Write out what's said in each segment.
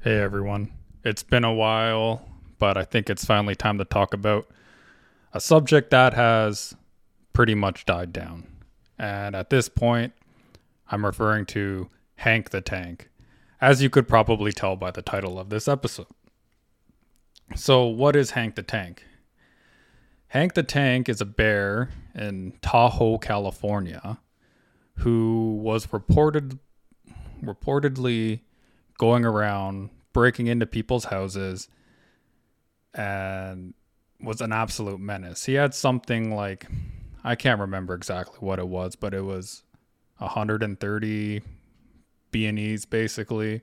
Hey everyone. It's been a while, but I think it's finally time to talk about a subject that has pretty much died down. And at this point, I'm referring to Hank the Tank, as you could probably tell by the title of this episode. So, what is Hank the Tank? Hank the Tank is a bear in Tahoe, California, who was reported reportedly going around breaking into people's houses and was an absolute menace. He had something like I can't remember exactly what it was, but it was 130 B&Es basically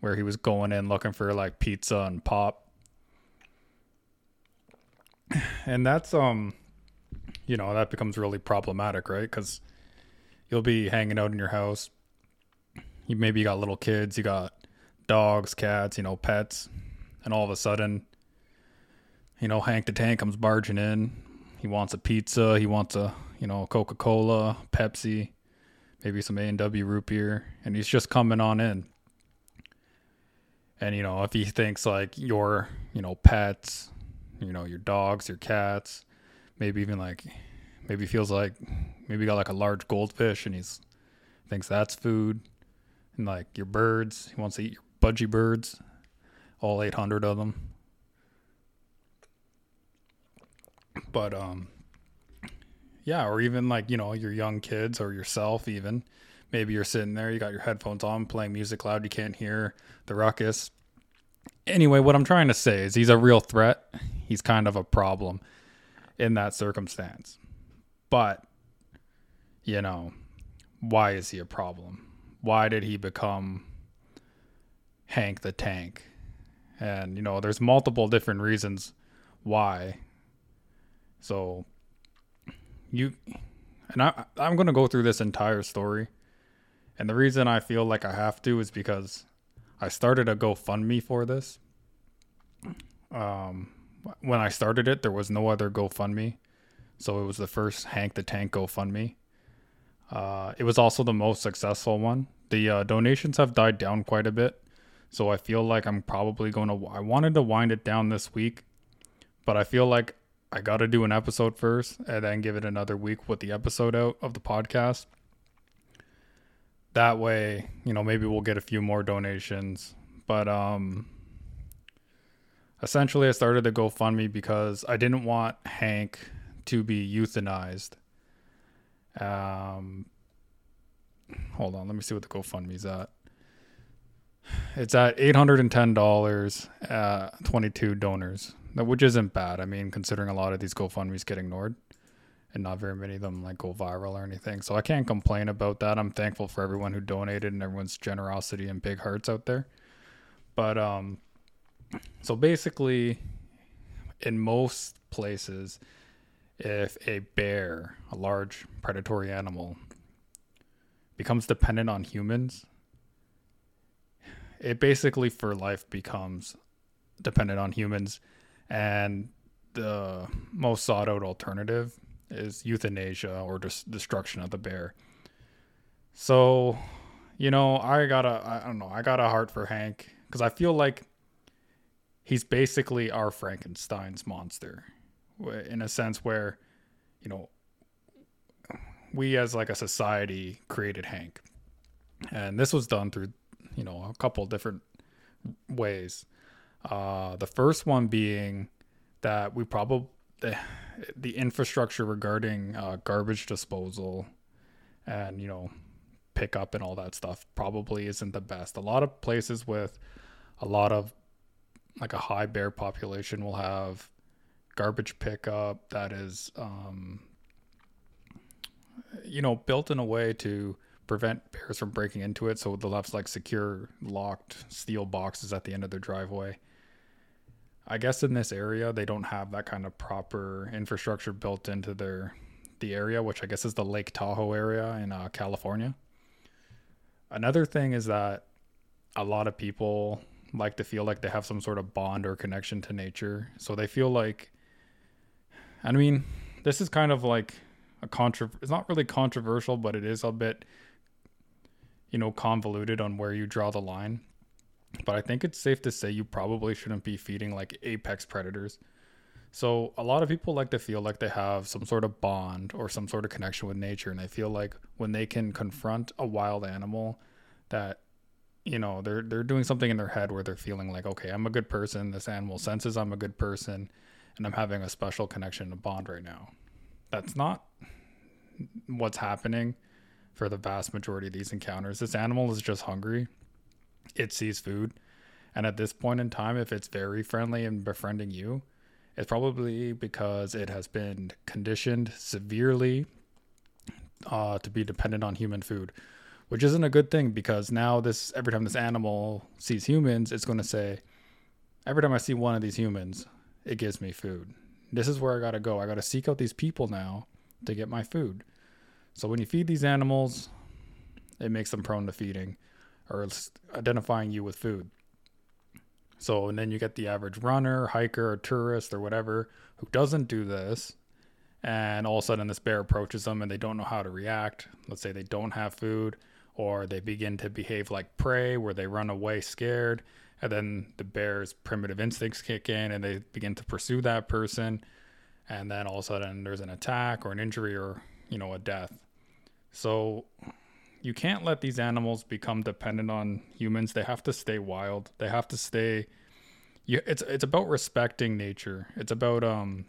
where he was going in looking for like pizza and pop. And that's um you know, that becomes really problematic, right? Cuz you'll be hanging out in your house. You maybe you got little kids, you got dogs, cats, you know, pets, and all of a sudden, you know, Hank the Tank comes barging in. He wants a pizza. He wants a, you know, Coca Cola, Pepsi, maybe some A and W root beer, and he's just coming on in. And you know, if he thinks like your, you know, pets, you know, your dogs, your cats, maybe even like, maybe feels like, maybe got like a large goldfish, and he's thinks that's food, and like your birds, he wants to eat your budgie birds, all 800 of them. But um yeah, or even like, you know, your young kids or yourself even. Maybe you're sitting there, you got your headphones on, playing music loud, you can't hear the ruckus. Anyway, what I'm trying to say is he's a real threat. He's kind of a problem in that circumstance. But you know, why is he a problem? Why did he become Hank the Tank. And, you know, there's multiple different reasons why. So, you, and I, I'm going to go through this entire story. And the reason I feel like I have to is because I started a GoFundMe for this. Um, when I started it, there was no other GoFundMe. So it was the first Hank the Tank GoFundMe. Uh, it was also the most successful one. The uh, donations have died down quite a bit. So I feel like I'm probably going to. I wanted to wind it down this week, but I feel like I got to do an episode first and then give it another week with the episode out of the podcast. That way, you know, maybe we'll get a few more donations. But um essentially I started the GoFundMe because I didn't want Hank to be euthanized. Um hold on, let me see what the GoFundMe's at. It's at eight hundred and ten dollars. Uh, Twenty two donors, which isn't bad. I mean, considering a lot of these GoFundmes get ignored, and not very many of them like go viral or anything. So I can't complain about that. I'm thankful for everyone who donated and everyone's generosity and big hearts out there. But um, so basically, in most places, if a bear, a large predatory animal, becomes dependent on humans it basically for life becomes dependent on humans. And the most sought out alternative is euthanasia or just destruction of the bear. So you know i got a i don't know i got a heart for hank because i feel like he's basically our frankenstein's monster. In a sense where you know we as like a society created hank. And this was done through you know a couple different ways. Uh, the first one being that we probably the, the infrastructure regarding uh, garbage disposal and you know pickup and all that stuff probably isn't the best. A lot of places with a lot of like a high bear population will have garbage pickup that is um, you know built in a way to prevent bears from breaking into it. So they'll have like secure, locked steel boxes at the end of their driveway. I guess in this area they don't have that kind of proper infrastructure built into their the area, which I guess is the Lake Tahoe area in uh, California. Another thing is that a lot of people like to feel like they have some sort of bond or connection to nature, so they feel like. I mean, this is kind of like a contra. It's not really controversial, but it is a bit you know, convoluted on where you draw the line. but I think it's safe to say you probably shouldn't be feeding like apex predators. So a lot of people like to feel like they have some sort of bond or some sort of connection with nature and they feel like when they can confront a wild animal that you know, they're they're doing something in their head where they're feeling like, okay, I'm a good person, this animal senses I'm a good person and I'm having a special connection a bond right now. That's not what's happening for the vast majority of these encounters. This animal is just hungry. It sees food. And at this point in time, if it's very friendly and befriending you, it's probably because it has been conditioned severely uh, to be dependent on human food, which isn't a good thing because now this every time this animal sees humans, it's going to say, every time I see one of these humans, it gives me food. This is where I got to go. I got to seek out these people now to get my food. So when you feed these animals, it makes them prone to feeding or identifying you with food. So, and then you get the average runner, hiker, or tourist, or whatever who doesn't do this. And all of a sudden, this bear approaches them and they don't know how to react. Let's say they don't have food, or they begin to behave like prey where they run away scared. And then the bear's primitive instincts kick in and they begin to pursue that person. And then all of a sudden, there's an attack or an injury or, you know, a death. So you can't let these animals become dependent on humans. They have to stay wild. They have to stay you, it's it's about respecting nature. It's about um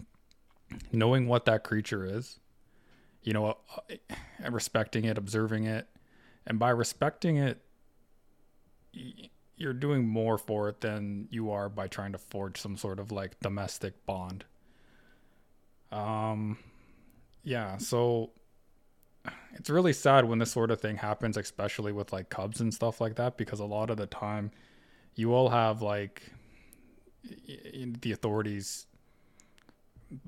knowing what that creature is. You know, uh, respecting it, observing it. And by respecting it you're doing more for it than you are by trying to forge some sort of like domestic bond. Um yeah, so it's really sad when this sort of thing happens, especially with like Cubs and stuff like that, because a lot of the time you all have like the authorities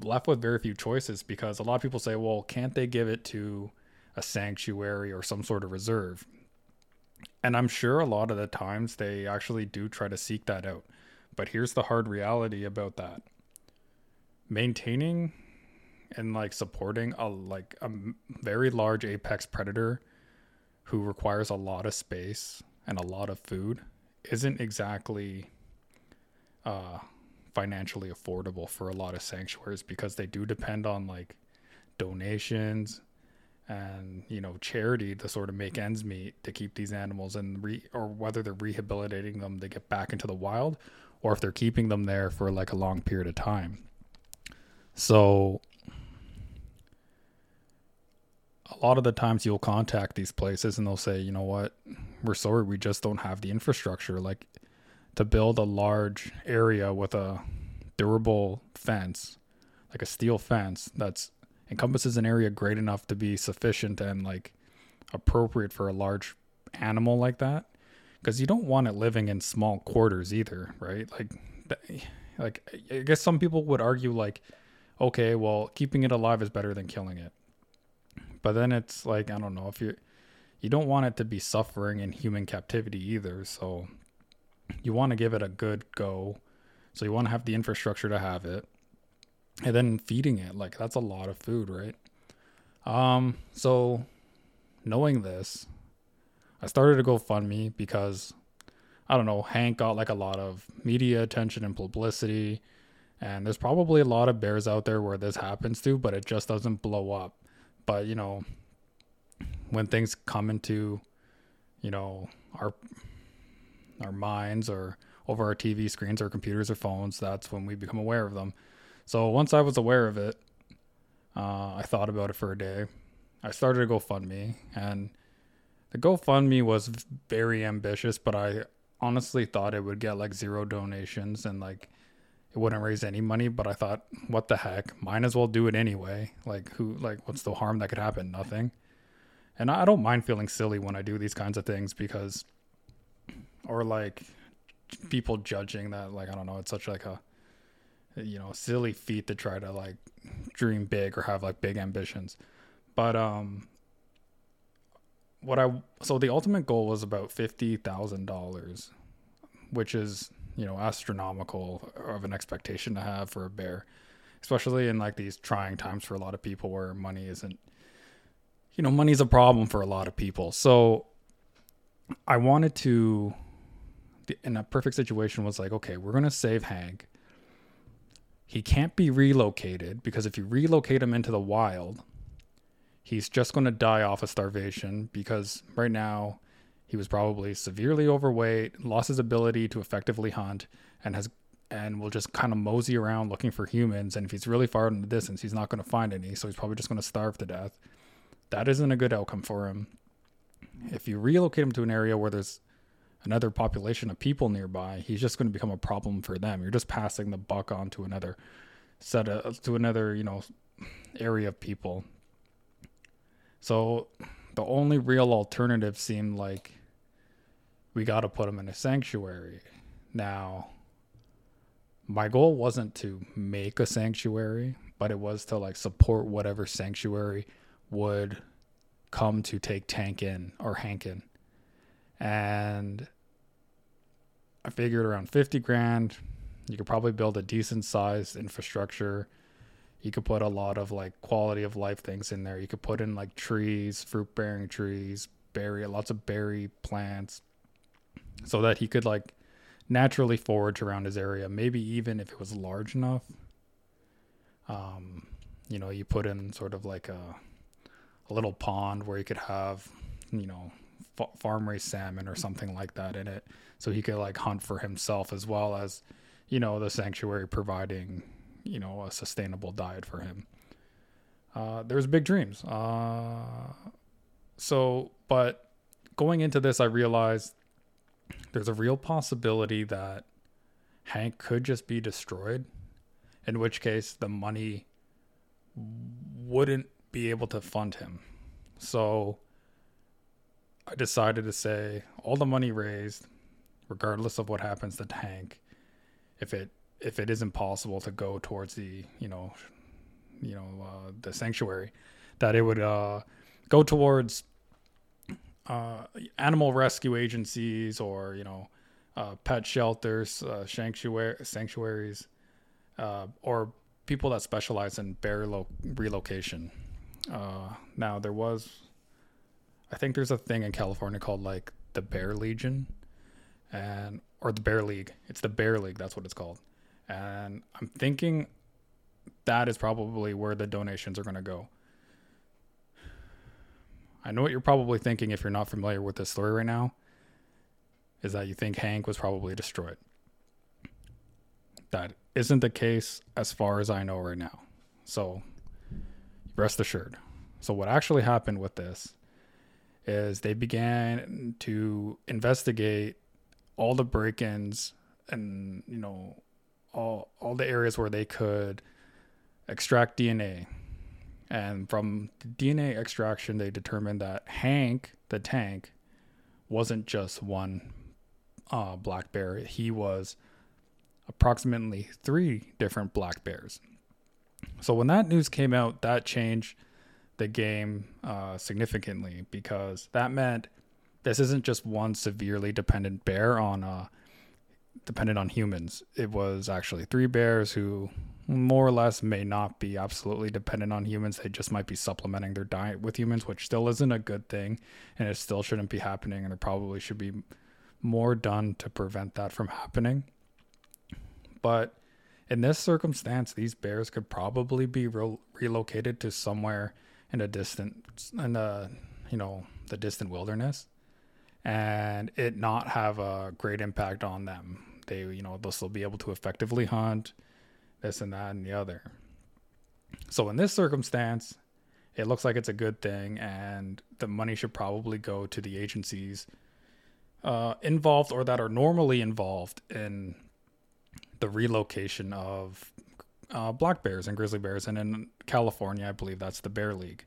left with very few choices because a lot of people say, well, can't they give it to a sanctuary or some sort of reserve? And I'm sure a lot of the times they actually do try to seek that out. But here's the hard reality about that maintaining and like supporting a like a very large apex predator who requires a lot of space and a lot of food isn't exactly uh financially affordable for a lot of sanctuaries because they do depend on like donations and you know charity to sort of make ends meet to keep these animals and re or whether they're rehabilitating them to get back into the wild or if they're keeping them there for like a long period of time. So a lot of the times you'll contact these places and they'll say, you know what, we're sorry, we just don't have the infrastructure. Like to build a large area with a durable fence, like a steel fence that's encompasses an area great enough to be sufficient and like appropriate for a large animal like that. Because you don't want it living in small quarters either, right? Like, like I guess some people would argue like, okay, well, keeping it alive is better than killing it but then it's like I don't know if you you don't want it to be suffering in human captivity either. So you want to give it a good go. So you want to have the infrastructure to have it. And then feeding it, like that's a lot of food, right? Um, so knowing this, I started to GoFundMe because I don't know, Hank got like a lot of media attention and publicity. And there's probably a lot of bears out there where this happens to, but it just doesn't blow up but you know when things come into you know our our minds or over our TV screens or computers or phones, that's when we become aware of them. So once I was aware of it, uh, I thought about it for a day. I started a GoFundMe, and the GoFundMe was very ambitious, but I honestly thought it would get like zero donations and like it wouldn't raise any money, but I thought, what the heck? Might as well do it anyway. Like who like what's the harm that could happen? Nothing. And I don't mind feeling silly when I do these kinds of things because or like people judging that like I don't know, it's such like a you know, silly feat to try to like dream big or have like big ambitions. But um what I so the ultimate goal was about $50,000, which is you know astronomical of an expectation to have for a bear especially in like these trying times for a lot of people where money isn't you know money's a problem for a lot of people so i wanted to in a perfect situation was like, okay, we're gonna save Hank. He can't be relocated because if you relocate him into the wild, he's just gonna die off of starvation because right now he was probably severely overweight, lost his ability to effectively hunt, and has and will just kind of mosey around looking for humans. And if he's really far in the distance, he's not going to find any. So he's probably just going to starve to death. That isn't a good outcome for him. If you relocate him to an area where there's another population of people nearby, he's just going to become a problem for them. You're just passing the buck on to another set of, to another, you know, area of people. So the only real alternative seemed like we got to put them in a sanctuary. Now, my goal wasn't to make a sanctuary, but it was to like support whatever sanctuary would come to take Tank in or Hank in. And I figured around 50 grand, you could probably build a decent sized infrastructure. You could put a lot of like quality of life things in there. You could put in like trees, fruit bearing trees, berry, lots of berry plants so that he could like naturally forage around his area. Maybe even if it was large enough, um, you know, you put in sort of like a a little pond where you could have, you know, farm raised salmon or something like that in it, so he could like hunt for himself as well as, you know, the sanctuary providing, you know, a sustainable diet for him. Uh, there's big dreams. Uh, so, but going into this, I realized there's a real possibility that Hank could just be destroyed, in which case the money wouldn't be able to fund him. So I decided to say all the money raised, regardless of what happens to Hank, if it if it isn't possible to go towards the you know you know uh, the sanctuary, that it would uh, go towards uh, animal rescue agencies or you know uh, pet shelters, uh, sanctuary sanctuaries, uh, or people that specialize in bear lo- relocation. Uh, now there was, I think there's a thing in California called like the Bear Legion, and or the Bear League. It's the Bear League. That's what it's called. And I'm thinking that is probably where the donations are going to go. I know what you're probably thinking if you're not familiar with this story right now is that you think Hank was probably destroyed. That isn't the case as far as I know right now. So rest assured. So what actually happened with this is they began to investigate all the break-ins and you know all all the areas where they could extract DNA and from DNA extraction, they determined that Hank, the tank, wasn't just one uh, black bear. He was approximately three different black bears. So when that news came out, that changed the game uh, significantly because that meant this isn't just one severely dependent bear on uh, dependent on humans. It was actually three bears who more or less may not be absolutely dependent on humans. They just might be supplementing their diet with humans, which still isn't a good thing. And it still shouldn't be happening. And there probably should be more done to prevent that from happening. But in this circumstance, these bears could probably be re- relocated to somewhere in a distant, in the, you know, the distant wilderness and it not have a great impact on them. They, you know, they'll still be able to effectively hunt this and that and the other. So in this circumstance, it looks like it's a good thing, and the money should probably go to the agencies uh, involved or that are normally involved in the relocation of uh, black bears and grizzly bears. And in California, I believe that's the Bear League.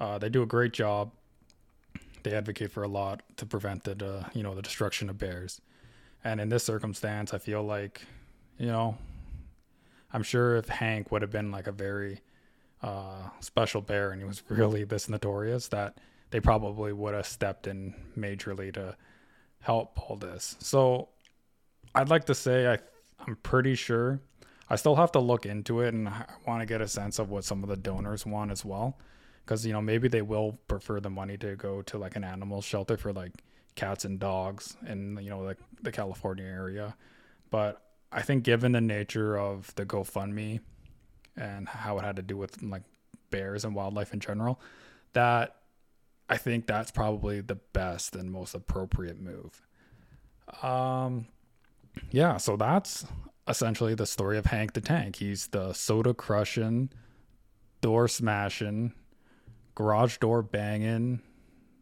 Uh, they do a great job. They advocate for a lot to prevent the, uh, you know, the destruction of bears. And in this circumstance, I feel like, you know, I'm sure if Hank would have been like a very uh, special bear and he was really this notorious, that they probably would have stepped in majorly to help all this. So I'd like to say I I'm pretty sure. I still have to look into it and I want to get a sense of what some of the donors want as well. Because, you know, maybe they will prefer the money to go to like an animal shelter for like cats and dogs in you know like the California area. But I think given the nature of the GoFundMe and how it had to do with like bears and wildlife in general, that I think that's probably the best and most appropriate move. Um, yeah, so that's essentially the story of Hank the Tank. He's the soda crushing, door smashing, garage door banging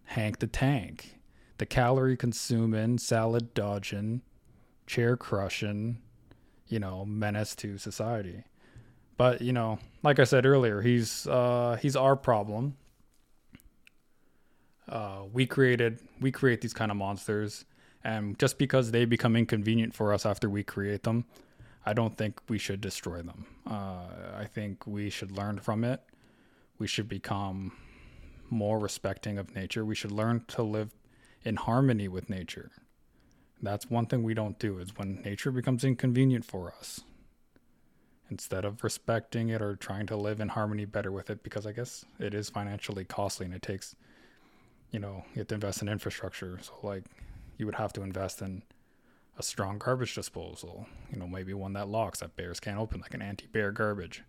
Hank the Tank, the calorie consuming, salad dodging, chair crushing, you know, menace to society. But you know, like I said earlier, he's uh, he's our problem. Uh, we created we create these kind of monsters, and just because they become inconvenient for us after we create them, I don't think we should destroy them. Uh, I think we should learn from it. We should become more respecting of nature. We should learn to live in harmony with nature. That's one thing we don't do is when nature becomes inconvenient for us. Instead of respecting it or trying to live in harmony better with it, because I guess it is financially costly and it takes, you know, you have to invest in infrastructure. So, like, you would have to invest in a strong garbage disposal, you know, maybe one that locks that bears can't open, like an anti bear garbage.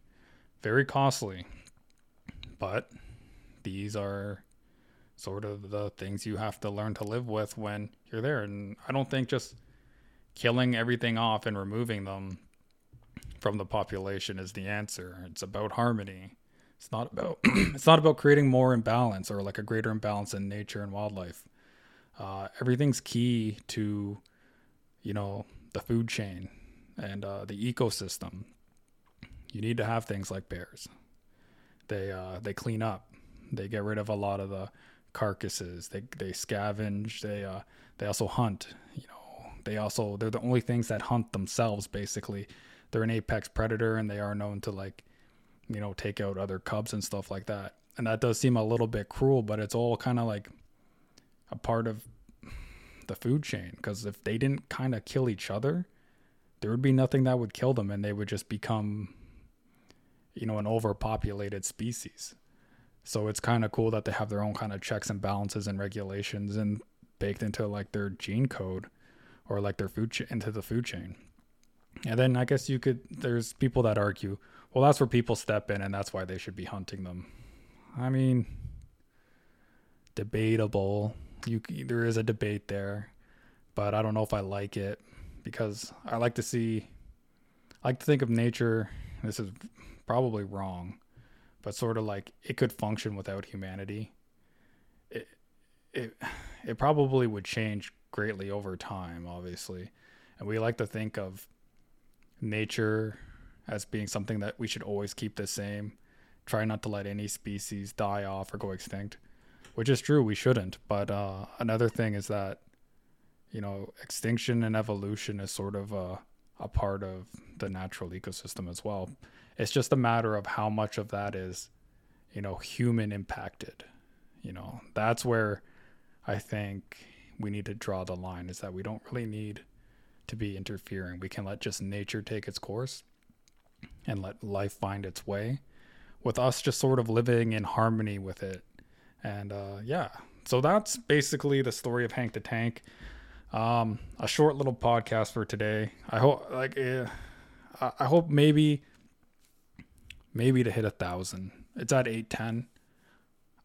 Very costly. But these are sort of the things you have to learn to live with when you're there. And I don't think just killing everything off and removing them from the population is the answer. It's about harmony. It's not about it's not about creating more imbalance or like a greater imbalance in nature and wildlife. Uh, everything's key to, you know, the food chain and uh, the ecosystem. You need to have things like bears. They uh, they clean up. They get rid of a lot of the carcasses. They they scavenge. They uh they also hunt. You know, they also they're the only things that hunt themselves. Basically, they're an apex predator, and they are known to like, you know, take out other cubs and stuff like that. And that does seem a little bit cruel, but it's all kind of like a part of the food chain. Because if they didn't kind of kill each other, there would be nothing that would kill them, and they would just become, you know, an overpopulated species. So it's kind of cool that they have their own kind of checks and balances and regulations and baked into like their gene code or like their food ch- into the food chain. And then I guess you could there's people that argue, well that's where people step in and that's why they should be hunting them. I mean debatable. You there is a debate there, but I don't know if I like it because I like to see I like to think of nature this is probably wrong but sort of like it could function without humanity. It it it probably would change greatly over time, obviously. And we like to think of nature as being something that we should always keep the same. Try not to let any species die off or go extinct, which is true. We shouldn't. But uh, another thing is that, you know, extinction and evolution is sort of a, a part of the natural ecosystem as well. It's just a matter of how much of that is, you know, human impacted. You know, that's where I think we need to draw the line is that we don't really need to be interfering. We can let just nature take its course and let life find its way with us just sort of living in harmony with it. And uh, yeah, so that's basically the story of Hank the Tank. Um, a short little podcast for today. I hope like uh, I hope maybe maybe to hit a thousand. It's at eight ten.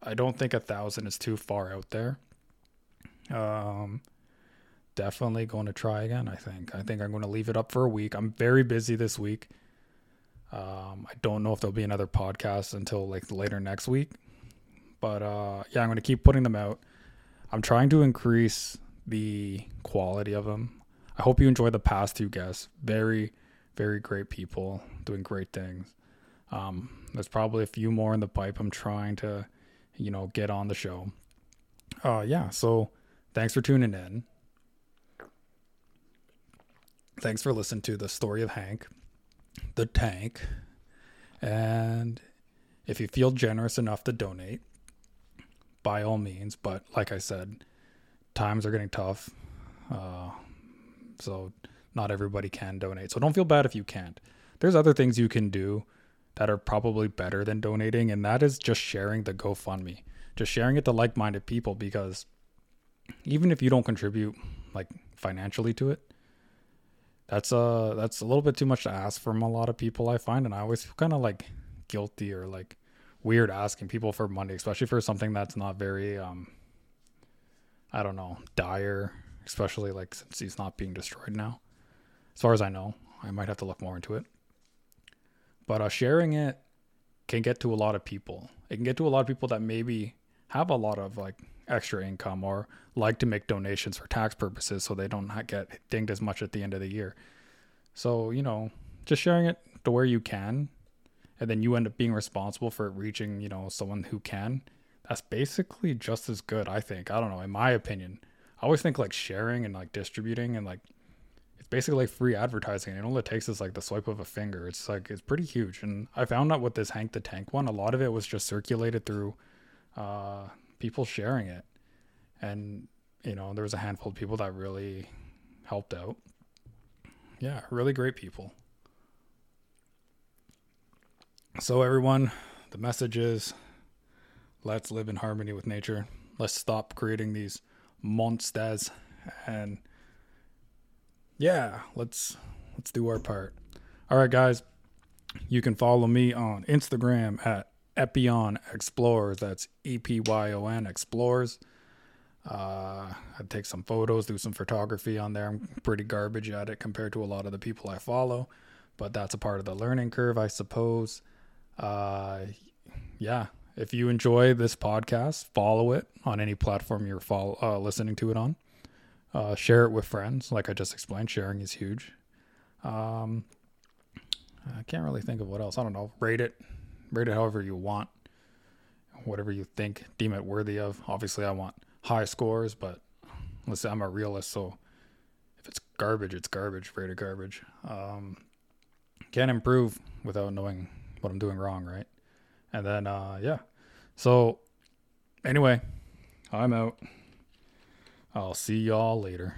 I don't think a thousand is too far out there. Um, definitely going to try again. I think. I think I'm going to leave it up for a week. I'm very busy this week. Um, I don't know if there'll be another podcast until like later next week, but uh, yeah, I'm going to keep putting them out. I'm trying to increase the quality of them. I hope you enjoy the past two guests. Very, very great people doing great things. Um, there's probably a few more in the pipe. I'm trying to, you know, get on the show. Uh, yeah. So thanks for tuning in. Thanks for listening to the story of Hank, the tank. And if you feel generous enough to donate, by all means. But like I said, times are getting tough. Uh, so not everybody can donate. So don't feel bad if you can't. There's other things you can do that are probably better than donating, and that is just sharing the GoFundMe, just sharing it to like minded people because even if you don't contribute like financially to it, that's uh that's a little bit too much to ask from a lot of people I find and I always feel kind of like guilty or like weird asking people for money, especially for something that's not very um I don't know, dire, especially like since he's not being destroyed now. As far as I know, I might have to look more into it. But uh, sharing it can get to a lot of people. It can get to a lot of people that maybe have a lot of like extra income or like to make donations for tax purposes so they don't get dinged as much at the end of the year. So, you know, just sharing it to where you can and then you end up being responsible for reaching, you know, someone who can. That's basically just as good, I think. I don't know, in my opinion. I always think like sharing and like distributing and like it's basically like free advertising. And all it takes is like the swipe of a finger. It's like it's pretty huge. And I found out with this Hank the Tank one, a lot of it was just circulated through uh, people sharing it. And you know, there was a handful of people that really helped out. Yeah, really great people. So, everyone, the message is let's live in harmony with nature. Let's stop creating these monsters and yeah, let's let's do our part. All right, guys. You can follow me on Instagram at Epyon Explorers. That's E P Y O N Explorers. Uh, I'd take some photos, do some photography on there. I'm pretty garbage at it compared to a lot of the people I follow, but that's a part of the learning curve, I suppose uh, yeah, if you enjoy this podcast, follow it on any platform you're follow, uh, listening to it on. Uh, share it with friends. Like I just explained, sharing is huge. Um, I can't really think of what else. I don't know. Rate it, rate it however you want, whatever you think, deem it worthy of. Obviously, I want high scores, but listen, I'm a realist, so if it's garbage, it's garbage. Rate it garbage. Um, can't improve without knowing what I'm doing wrong, right? And then uh yeah. So anyway, I'm out. I'll see y'all later.